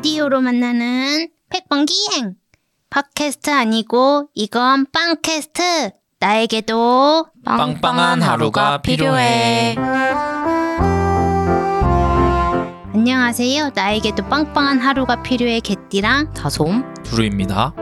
오디오로 만나는 팩번기행. 팟캐스트 아니고 이건 빵캐스트. 나에게도 빵빵한 하루가 필요해. 안녕하세요. 나에게도 빵빵한 하루가 필요해 개띠랑 다솜. 두루입니다.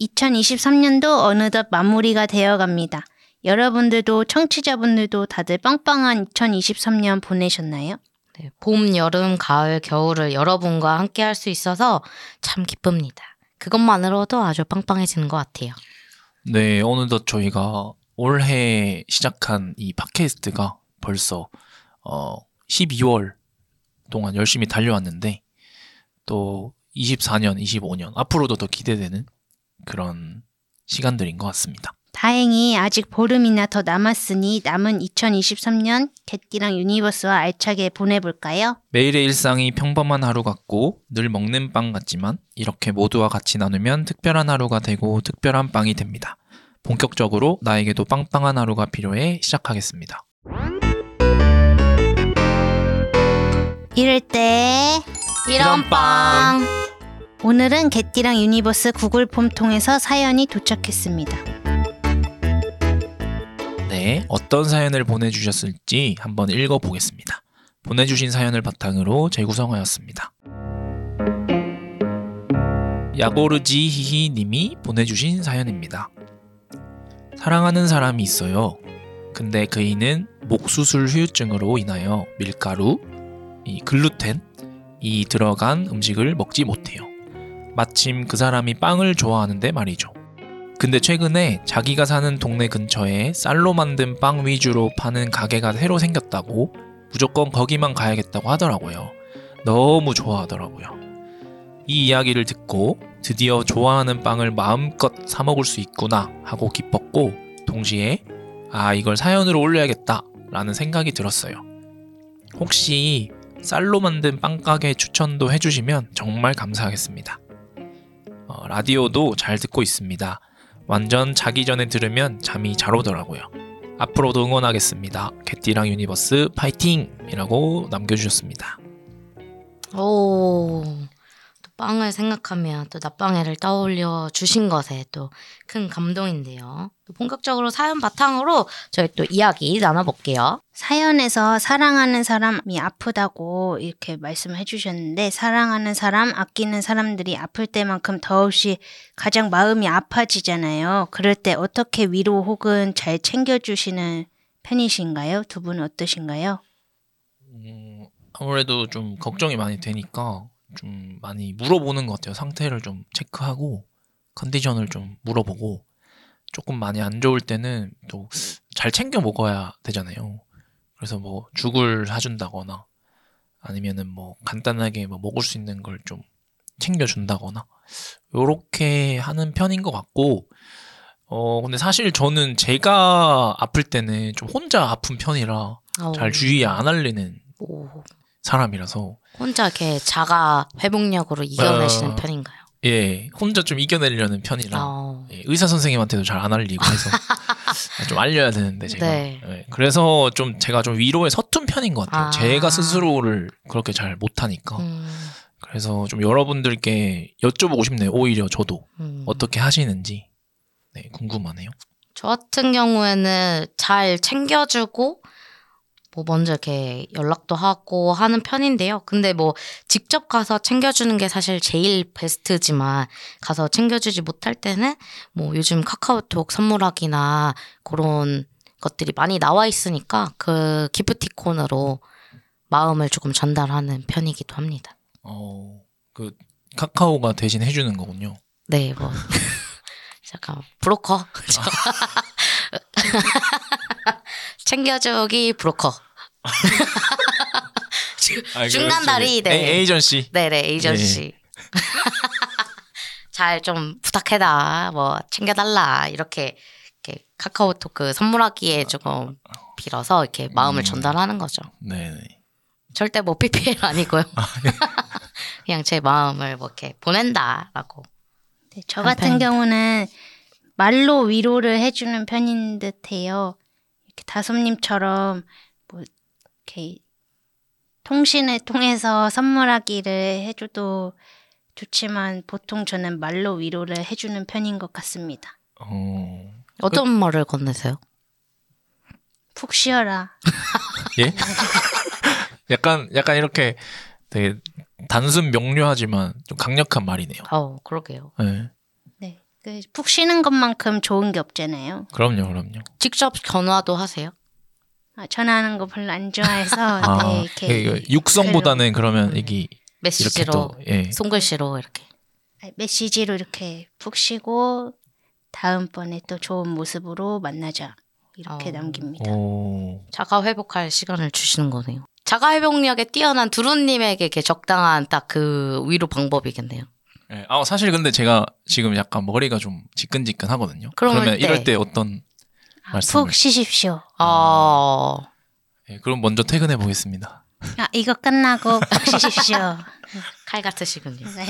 (2023년도) 어느덧 마무리가 되어 갑니다 여러분들도 청취자분들도 다들 빵빵한 (2023년) 보내셨나요? 네, 봄, 여름, 가을, 겨울을 여러분과 함께 할 수 있어서 참 기쁩니다. 그것만으로도 아주 빵빵해지는 것 같아요. 네, 어느덧 저희가 올해 시작한 이 팟캐스트가 벌써 어 12월 동안 열심히 달려왔는데 또 24년, 25년 앞으로도 더 기대되는 그런 시간들인 것 같습니다. 다행히 아직 보름이나 더 남았으니 남은 2023년 개띠랑 유니버스와 알차게 보내볼까요? 매일의 일상이 평범한 하루 같고 늘 먹는 빵 같지만 이렇게 모두와 같이 나누면 특별한 하루가 되고 특별한 빵이 됩니다. 본격적으로 나에게도 빵빵한 하루가 필요해 시작하겠습니다. 이럴 때 이런 빵! 오늘은 개띠랑 유니버스 구글 폼 통해서 사연이 도착했습니다. 네, 어떤 사연을 보내주셨을지 한번 읽어보겠습니다. 보내주신 사연을 바탕으로 재구성하였습니다. 야고르지 히히 님이 보내주신 사연입니다. 사랑하는 사람이 있어요. 근데 그이는 목수술 후유증으로 인하여 밀가루, 이 글루텐, 이 들어간 음식을 먹지 못해요. 마침 그 사람이 빵을 좋아하는데 말이죠. 근데 최근에 자기가 사는 동네 근처에 쌀로 만든 빵 위주로 파는 가게가 새로 생겼다고 무조건 거기만 가야겠다고 하더라고요. 너무 좋아하더라고요. 이 이야기를 듣고 드디어 좋아하는 빵을 마음껏 사 먹을 수 있구나 하고 기뻤고 동시에 아 이걸 사연으로 올려야겠다 라는 생각이 들었어요. 혹시 쌀로 만든 빵가게 추천도 해주시면 정말 감사하겠습니다. 어, 라디오도 잘 듣고 있습니다. 완전 자기 전에 들으면 잠이 잘 오더라고요. 앞으로도 응원하겠습니다. 개띠랑 유니버스 파이팅! 이라고 남겨주셨습니다. 오, 또 빵을 생각하면 또 낮방해를 떠올려 주신 것에 또 큰 감동인데요. 또 본격적으로 사연 바탕으로 저희 또 이야기 나눠볼게요. 사연에서 사랑하는 사람이 아프다고 이렇게 말씀해 주셨는데 사랑하는 사람, 아끼는 사람들이 아플 때만큼 더없이 가장 마음이 아파지잖아요. 그럴 때 어떻게 위로 혹은 잘 챙겨 주시는 편이신가요? 두 분은 어떠신가요? 음, 아무래도 좀 걱정이 많이 되니까 좀 많이 물어보는 것 같아요. 상태를 좀 체크하고 컨디션을 좀 물어보고 조금 많이 안 좋을 때는 또 잘 챙겨 먹어야 되잖아요. 그래서 뭐 죽을 사준다거나 아니면은 뭐 간단하게 뭐 먹을 수 있는 걸 좀 챙겨준다거나 요렇게 하는 편인 것 같고 어 근데 사실 저는 제가 아플 때는 좀 혼자 아픈 편이라 잘 오, 주의 안 하려는 오, 사람이라서 혼자 이렇게 자가 회복력으로 이겨내시는 어. 편인가요? 예 혼자 좀 이겨내려는 편이라 어, 예, 의사 선생님한테도 잘 안 알리고 해서 좀 알려야 되는데 제가 네. 예, 그래서 좀 제가 좀 위로에 서툰 편인 것 같아요. 아. 제가 스스로를 그렇게 잘 못하니까 음, 그래서 좀 여러분들께 여쭤보고 싶네요. 오히려 저도 음. 어떻게 하시는지 네, 궁금하네요. 저 같은 경우에는 잘 챙겨주고 뭐 먼저 이렇게 연락도 하고 하는 편인데요. 근데 뭐 직접 가서 챙겨주는 게 사실 제일 베스트지만 가서 챙겨주지 못할 때는 뭐 요즘 카카오톡 선물하기나 그런 것들이 많이 나와 있으니까 그 기프티콘으로 마음을 조금 전달하는 편이기도 합니다. 어, 그 카카오가 대신 해주는 거군요. 네, 뭐 잠깐 브로커 챙겨주기 브로커 아, 중간. 다리, 네. 에, 에이전시. 네네 에이전시 잘좀 부탁해라 뭐 챙겨달라 이렇게 이렇게 카카오톡 그 선물하기에 조금 빌어서 이렇게 마음을 음. 전달하는 거죠. 네네. 절대 뭐 PPL 아니고요. 그냥 제 마음을 뭐 이렇게 보낸다라고. 네, 저한 같은 편. 경우는 말로 위로를 해주는 편인 듯해요. 이렇게 다솜님처럼 뭐 이렇게 통신을 통해서 선물하기를 해줘도 좋지만 보통 저는 말로 위로를 해주는 편인 것 같습니다. 어, 어떤 말을 건네세요? 푹 쉬어라. 예? 약간 약간 이렇게 되게 단순 명료하지만 좀 강력한 말이네요. 어, 그러게요. 네. 네. 그 푹 쉬는 것만큼 좋은 게 없잖아요. 그럼요, 그럼요. 직접 전화도 하세요? 아, 전화하는 거 별로 안 좋아해서 아, 네, 이렇게 이거 육성보다는 그러면 음. 이게 이렇게 메시지로, 또 예. 손글씨로 이렇게. 아, 메시지로 이렇게 푹 쉬고 다음번에 또 좋은 모습으로 만나자 이렇게 어. 남깁니다. 오. 자가 회복할 시간을 주시는 거네요. 자가 회복력에 뛰어난 두루님에게 이렇게 적당한 딱 그 위로 방법이겠네요. 예. 아 사실 근데 제가 지금 약간 머리가 좀 지끈지끈하거든요. 그러면 그러면 이럴 때. 때 어떤 아, 말씀을. 푹 쉬십시오. 아, 예, 그럼 먼저 퇴근해 보겠습니다. 아, 이거 끝나고 푹 쉬십시오. 칼 같으시군요. 네.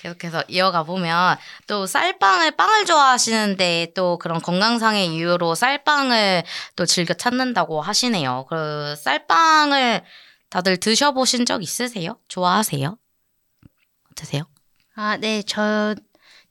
계속해서 이어가 보면 또 쌀빵을 빵을 좋아하시는데 또 그런 건강상의 이유로 쌀빵을 또 즐겨 찾는다고 하시네요. 그 쌀빵을 다들 드셔보신 적 있으세요? 좋아하세요? 어떠세요? 아, 네, 저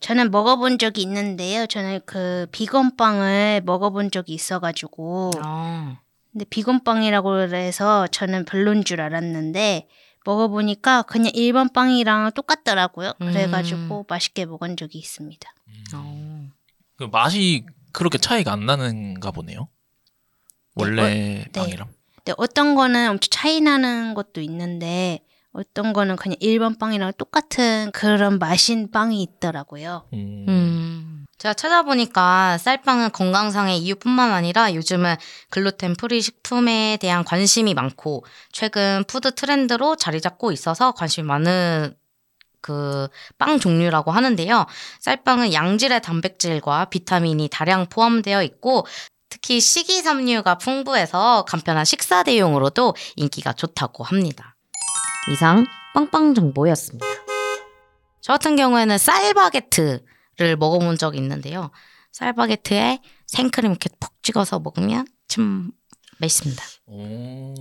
저는 먹어본 적이 있는데요. 저는 그 비건 빵을 먹어본 적이 있어가지고 아, 근데 비건 빵이라고 해서 저는 별론 줄 알았는데 먹어보니까 그냥 일반 빵이랑 똑같더라고요. 음. 그래가지고 맛있게 먹은 적이 있습니다. 어. 그 맛이 그렇게 차이가 안 나는가 보네요. 원래 네. 빵이랑. 근데 어떤 거는 엄청 차이 나는 것도 있는데 어떤 거는 그냥 일반 빵이랑 똑같은 그런 맛인 빵이 있더라고요. 음. 음. 제가 찾아보니까 쌀빵은 건강상의 이유뿐만 아니라 요즘은 글루텐 free 식품에 대한 관심이 많고 최근 food 트렌드로 자리 잡고 있어서 관심이 많은 그빵 종류라고 하는데요. 쌀빵은 양질의 단백질과 비타민이 다량 포함되어 있고 특히 식이섬유가 풍부해서 간편한 식사 대용으로도 인기가 좋다고 합니다. 이상 빵빵 정보였습니다. 저 같은 경우에는 쌀바게트를 먹어본 적이 있는데요. 쌀바게트에 생크림 이렇게 푹 찍어서 먹으면 참 맛있습니다. 오.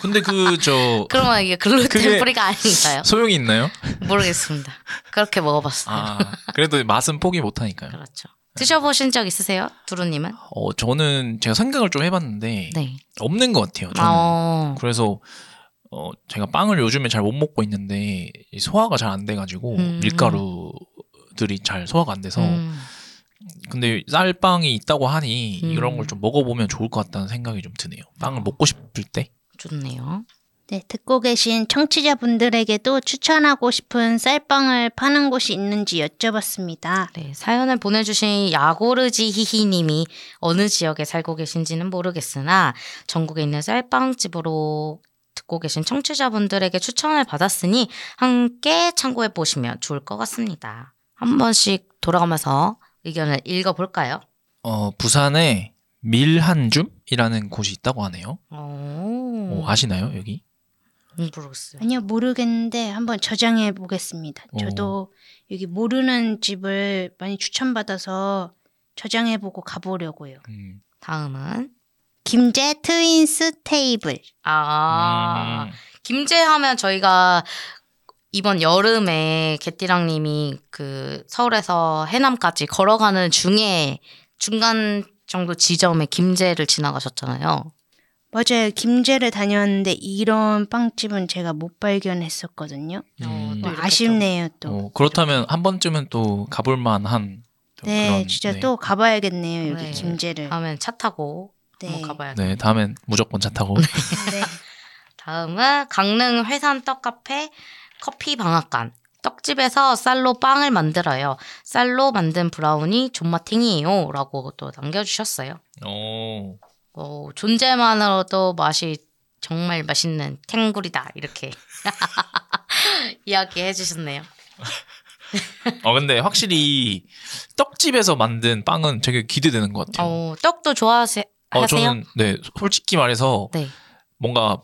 근데 그 저 그러면 이게 글루텐 프리가 아닌가요? 소용이 있나요? 모르겠습니다. 그렇게 먹어봤어요. 아, 그래도 맛은 포기 못 하니까요. 그렇죠. 드셔보신 적 있으세요? 두루님은? 어, 저는 제가 생각을 좀 해봤는데 네. 없는 것 같아요. 저는. 어, 그래서 어, 제가 빵을 요즘에 잘 못 먹고 있는데 이 소화가 잘 안 돼가지고 음. 밀가루들이 잘 소화가 안 돼서 음, 근데 쌀빵이 있다고 하니 음. 이런 걸 좀 먹어보면 좋을 것 같다는 생각이 좀 드네요. 빵을 어. 먹고 싶을 때. 좋네요. 네, 듣고 계신 청취자분들에게도 추천하고 싶은 쌀빵을 파는 곳이 있는지 여쭤봤습니다. 네, 사연을 보내주신 야고르지 히히님이 어느 지역에 살고 계신지는 모르겠으나 전국에 있는 쌀빵집으로 듣고 계신 청취자분들에게 추천을 받았으니 함께 참고해 보시면 좋을 것 같습니다. 한 번씩 돌아가면서 의견을 읽어볼까요? 어, 부산에 밀한줌이라는 곳이 있다고 하네요. 오, 어, 아시나요 여기? 음, 모르겠어요. 아니요, 모르겠는데 한번 저장해 보겠습니다. 저도 여기 모르는 집을 많이 추천받아서 저장해 보고 가보려고요. 음. 다음은 김제 트윈스 테이블. 아 음. 김제 하면 저희가 이번 여름에 개띠랑 님이 그 서울에서 해남까지 걸어가는 중에 중간 정도 지점에 김제를 지나가셨잖아요. 맞아요. 김제를 다녔는데 이런 빵집은 제가 못 발견했었거든요. 음. 또뭐 아쉽네요, 또. 어, 그렇다면 한 번쯤은 또 가볼 만한 좀 네, 그런, 진짜 네. 또 가봐야겠네요, 여기 네. 김제를. 다음엔 차 타고 네. 한번 가봐야 네, 다음엔 무조건 차 타고. 네. 다음은 강릉 회산 떡카페 커피 방앗간. 떡집에서 쌀로 빵을 만들어요. 쌀로 만든 브라우니 존맛탱이에요. 라고 또 남겨주셨어요. 오. 어, 존재만으로도 맛이 정말 맛있는 탱구리다. 이렇게 이야기해 주셨네요. 어 근데 확실히 떡집에서 만든 빵은 되게 기대되는 것 같아요. 어, 떡도 좋아하 세요? 어, 저는 네 솔직히 말해서 네. 뭔가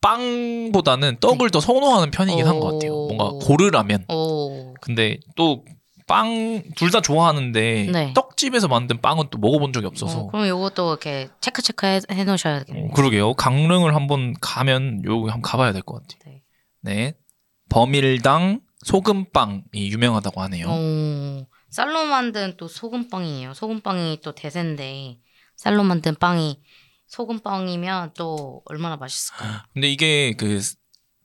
빵보다는 떡을 더 선호하는 편이긴 한 것 같아요. 오. 뭔가 고르라면. 오. 근데 또 빵 둘 다 좋아하는데 네. 떡집에서 만든 빵은 또 먹어본 적이 없어서 어, 그럼 요것도 이렇게 체크 체크 해, 해 놓으셔야겠네요. 어, 그러게요. 강릉을 한번 가면 여기 한번 가봐야 될 것 같아요. 네. 네. 범일당 소금빵이 유명하다고 하네요. 어, 쌀로 만든 또 소금빵이에요. 소금빵이 또 대세인데 쌀로 만든 빵이 소금빵이면 또 얼마나 맛있을까요? 근데 이게 그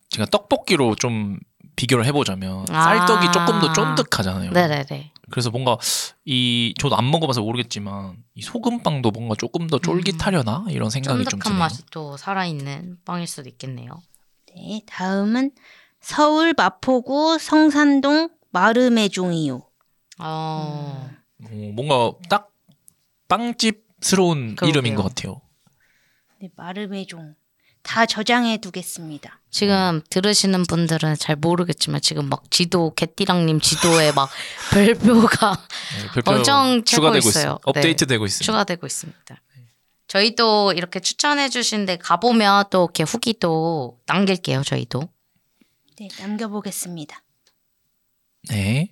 제가 떡볶이로 좀 비교를 해보자면 아. 쌀떡이 조금 더 쫀득하잖아요. 네네네. 그래서 뭔가 이 저도 안 먹어봐서 모르겠지만 이 소금빵도 뭔가 조금 더 쫄깃하려나 이런 생각이 좀 쫀득한 드네요. 맛이 또 살아있는 빵일 수도 있겠네요. 네, 다음은 서울 마포구 성산동 마르메종이요. 어, 어, 뭔가 딱 빵집 스러운 그러게요. 이름인 것 같아요. 네, 마르메종. 다 저장해 두겠습니다. 지금 들으시는 분들은 잘 모르겠지만 지금 막 지도 개띠랑님 지도에 막 별표가 네, 별표 엄청 채고 추가되고 있어요. 있어요. 업데이트되고 있습니다. 추가되고 있습니다. 저희도 이렇게 추천해 주신데 가보면 또 이렇게 후기도 남길게요. 저희도. 네, 남겨보겠습니다. 네.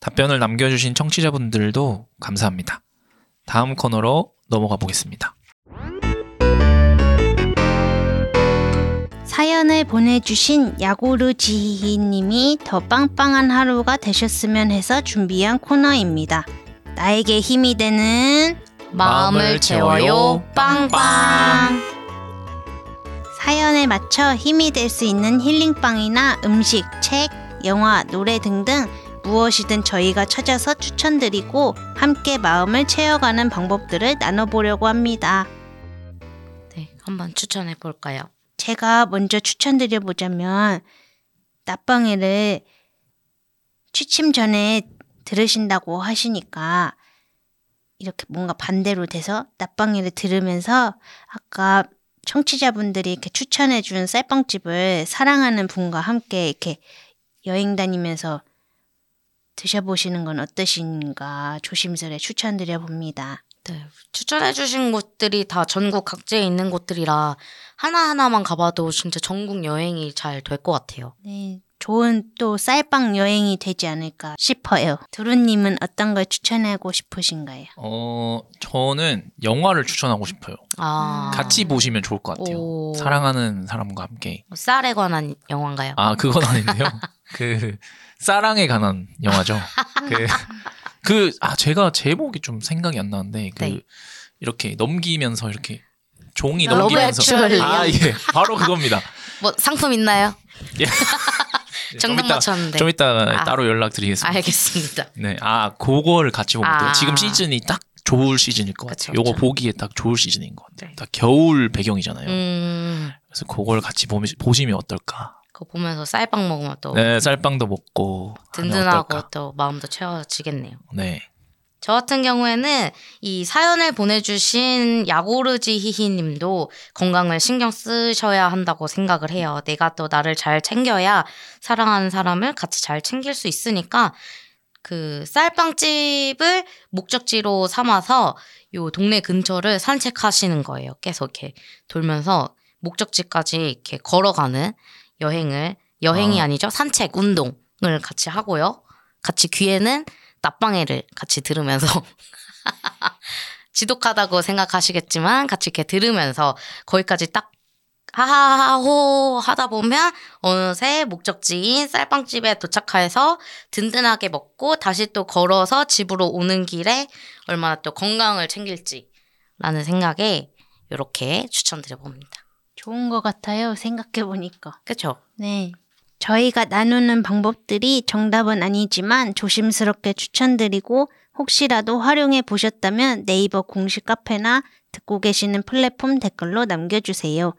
답변을 남겨주신 청취자분들도 감사합니다. 다음 코너로 넘어가 보겠습니다. 사연을 보내주신 야구르 지희님이 더 빵빵한 하루가 되셨으면 해서 준비한 코너입니다. 나에게 힘이 되는 마음을 채워요. 빵빵. 사연에 맞춰 힘이 될 수 있는 힐링빵이나 음식, 책, 영화, 노래 등등 무엇이든 저희가 찾아서 추천드리고 함께 마음을 채워가는 방법들을 나눠보려고 합니다. 네, 한번 추천해 볼까요? 제가 먼저 추천드려 보자면 낮방에를 취침 전에 들으신다고 하시니까 이렇게 뭔가 반대로 돼서 낮방에를 들으면서 아까 청취자분들이 이렇게 추천해 준 쌀빵집을 사랑하는 분과 함께 이렇게 여행 다니면서 드셔보시는 건 어떠신가 조심스레 추천드려 봅니다. 네, 추천해 주신 곳들이 다 전국 각지에 있는 곳들이라 하나하나만 가봐도 진짜 전국 여행이 잘 될 것 같아요. 네, 좋은 또 쌀빵 여행이 되지 않을까 싶어요. 두루님은 어떤 걸 추천하고 싶으신가요? 어, 저는 영화를 추천하고 싶어요. 아, 같이 보시면 좋을 것 같아요. 오. 사랑하는 사람과 함께. 쌀에 관한 영화인가요? 아, 그건 아닌데요. 그 사랑에 관한 영화죠. 그, 그, 아, 제가 제목이 좀 생각이 안 나는데, 그, 네. 이렇게 넘기면서 이렇게 종이 love 넘기면서. 아, 예. 바로 그겁니다. 뭐 상품 있나요? 예. 정답 맞췄는데. 좀 이따 아. 따로 연락드리겠습니다. 알겠습니다. 네. 아, 그거를 같이 보면. 아. 지금 시즌이 딱 좋을 시즌일 것 같아요. 요거. 보기에 딱 좋을 시즌인 것 같아요. 네. 딱 겨울 배경이잖아요. 음, 그래서 그걸 같이 보시면 어떨까. 그거 보면서 쌀빵 먹으면 또 네, 쌀빵도 먹고. 든든하고. 또 마음도 채워지겠네요. 네. 저 같은 경우에는 이 사연을 보내주신 야고르지 히히님도 건강을 신경 쓰셔야 한다고 생각을 해요. 내가 또 나를 잘 챙겨야 사랑하는 사람을 같이 잘 챙길 수 있으니까 그 쌀빵집을 목적지로 삼아서 요 동네 근처를 산책하시는 거예요. 계속 이렇게 돌면서 목적지까지 이렇게 걸어가는 여행을 여행이 아. 아니죠 산책 운동을 같이 하고요. 같이 귀에는 낮방해를 같이 들으면서 지독하다고 생각하시겠지만 같이 이렇게 들으면서 거기까지 딱 하하하호 하다 보면 어느새 목적지인 쌀빵집에 도착해서 든든하게 먹고 다시 또 걸어서 집으로 오는 길에 얼마나 또 건강을 챙길지라는 생각에 이렇게 추천드려 봅니다. 좋은 것 같아요. 생각해 보니까. 그렇죠? 네. 저희가 나누는 방법들이 정답은 아니지만 조심스럽게 추천드리고 혹시라도 활용해 보셨다면 네이버 공식 카페나 듣고 계시는 플랫폼 댓글로 남겨주세요.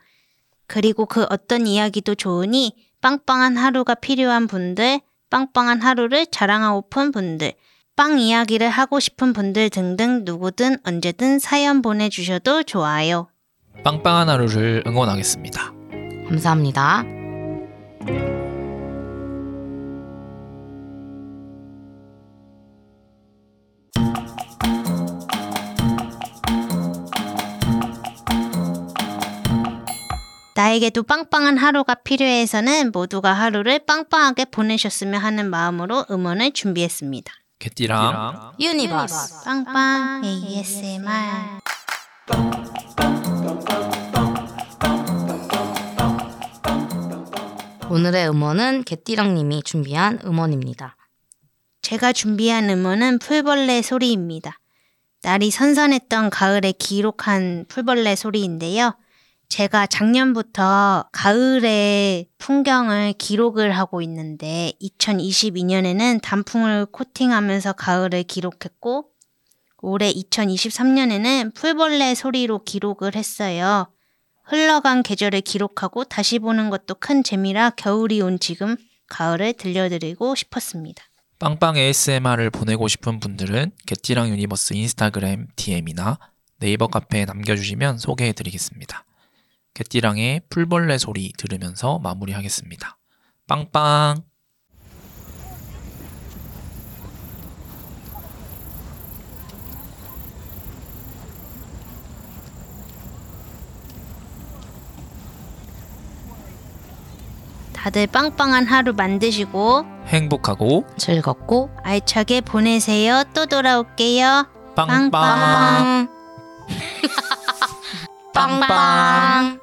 그리고 그 어떤 이야기도 좋으니 빵빵한 하루가 필요한 분들, 빵빵한 하루를 자랑하고픈 분들, 빵 이야기를 하고 싶은 분들 등등 누구든 언제든 사연 보내주셔도 좋아요. 빵빵한 하루를 응원하겠습니다. 감사합니다. 나에게도 빵빵한 하루가 필요해서는 모두가 하루를 빵빵하게 보내셨으면 하는 마음으로 음원을 준비했습니다. 개띠랑 유니버스. 빵빵 ASMR 오늘의 음원은 개띠랑님이 준비한 음원입니다. 제가 준비한 음원은 풀벌레 소리입니다. 날이 선선했던 가을에 기록한 풀벌레 소리인데요. 제가 작년부터 가을의 풍경을 기록을 하고 있는데 2022년에는 단풍을 코팅하면서 가을을 기록했고 올해 2023년에는 풀벌레 소리로 기록을 했어요. 흘러간 계절을 기록하고 다시 보는 것도 큰 재미라 겨울이 온 지금 가을을 들려드리고 싶었습니다. 빵빵 ASMR을 보내고 싶은 분들은 개띠랑 유니버스 인스타그램 DM이나 네이버 카페에 남겨주시면 소개해드리겠습니다. 개띠랑의 풀벌레 소리 들으면서 마무리하겠습니다. 빵빵! 다들 빵빵한 하루 만드시고 행복하고 즐겁고 알차게 보내세요. 또 돌아올게요. 빵빵! 빵빵. 빵빵.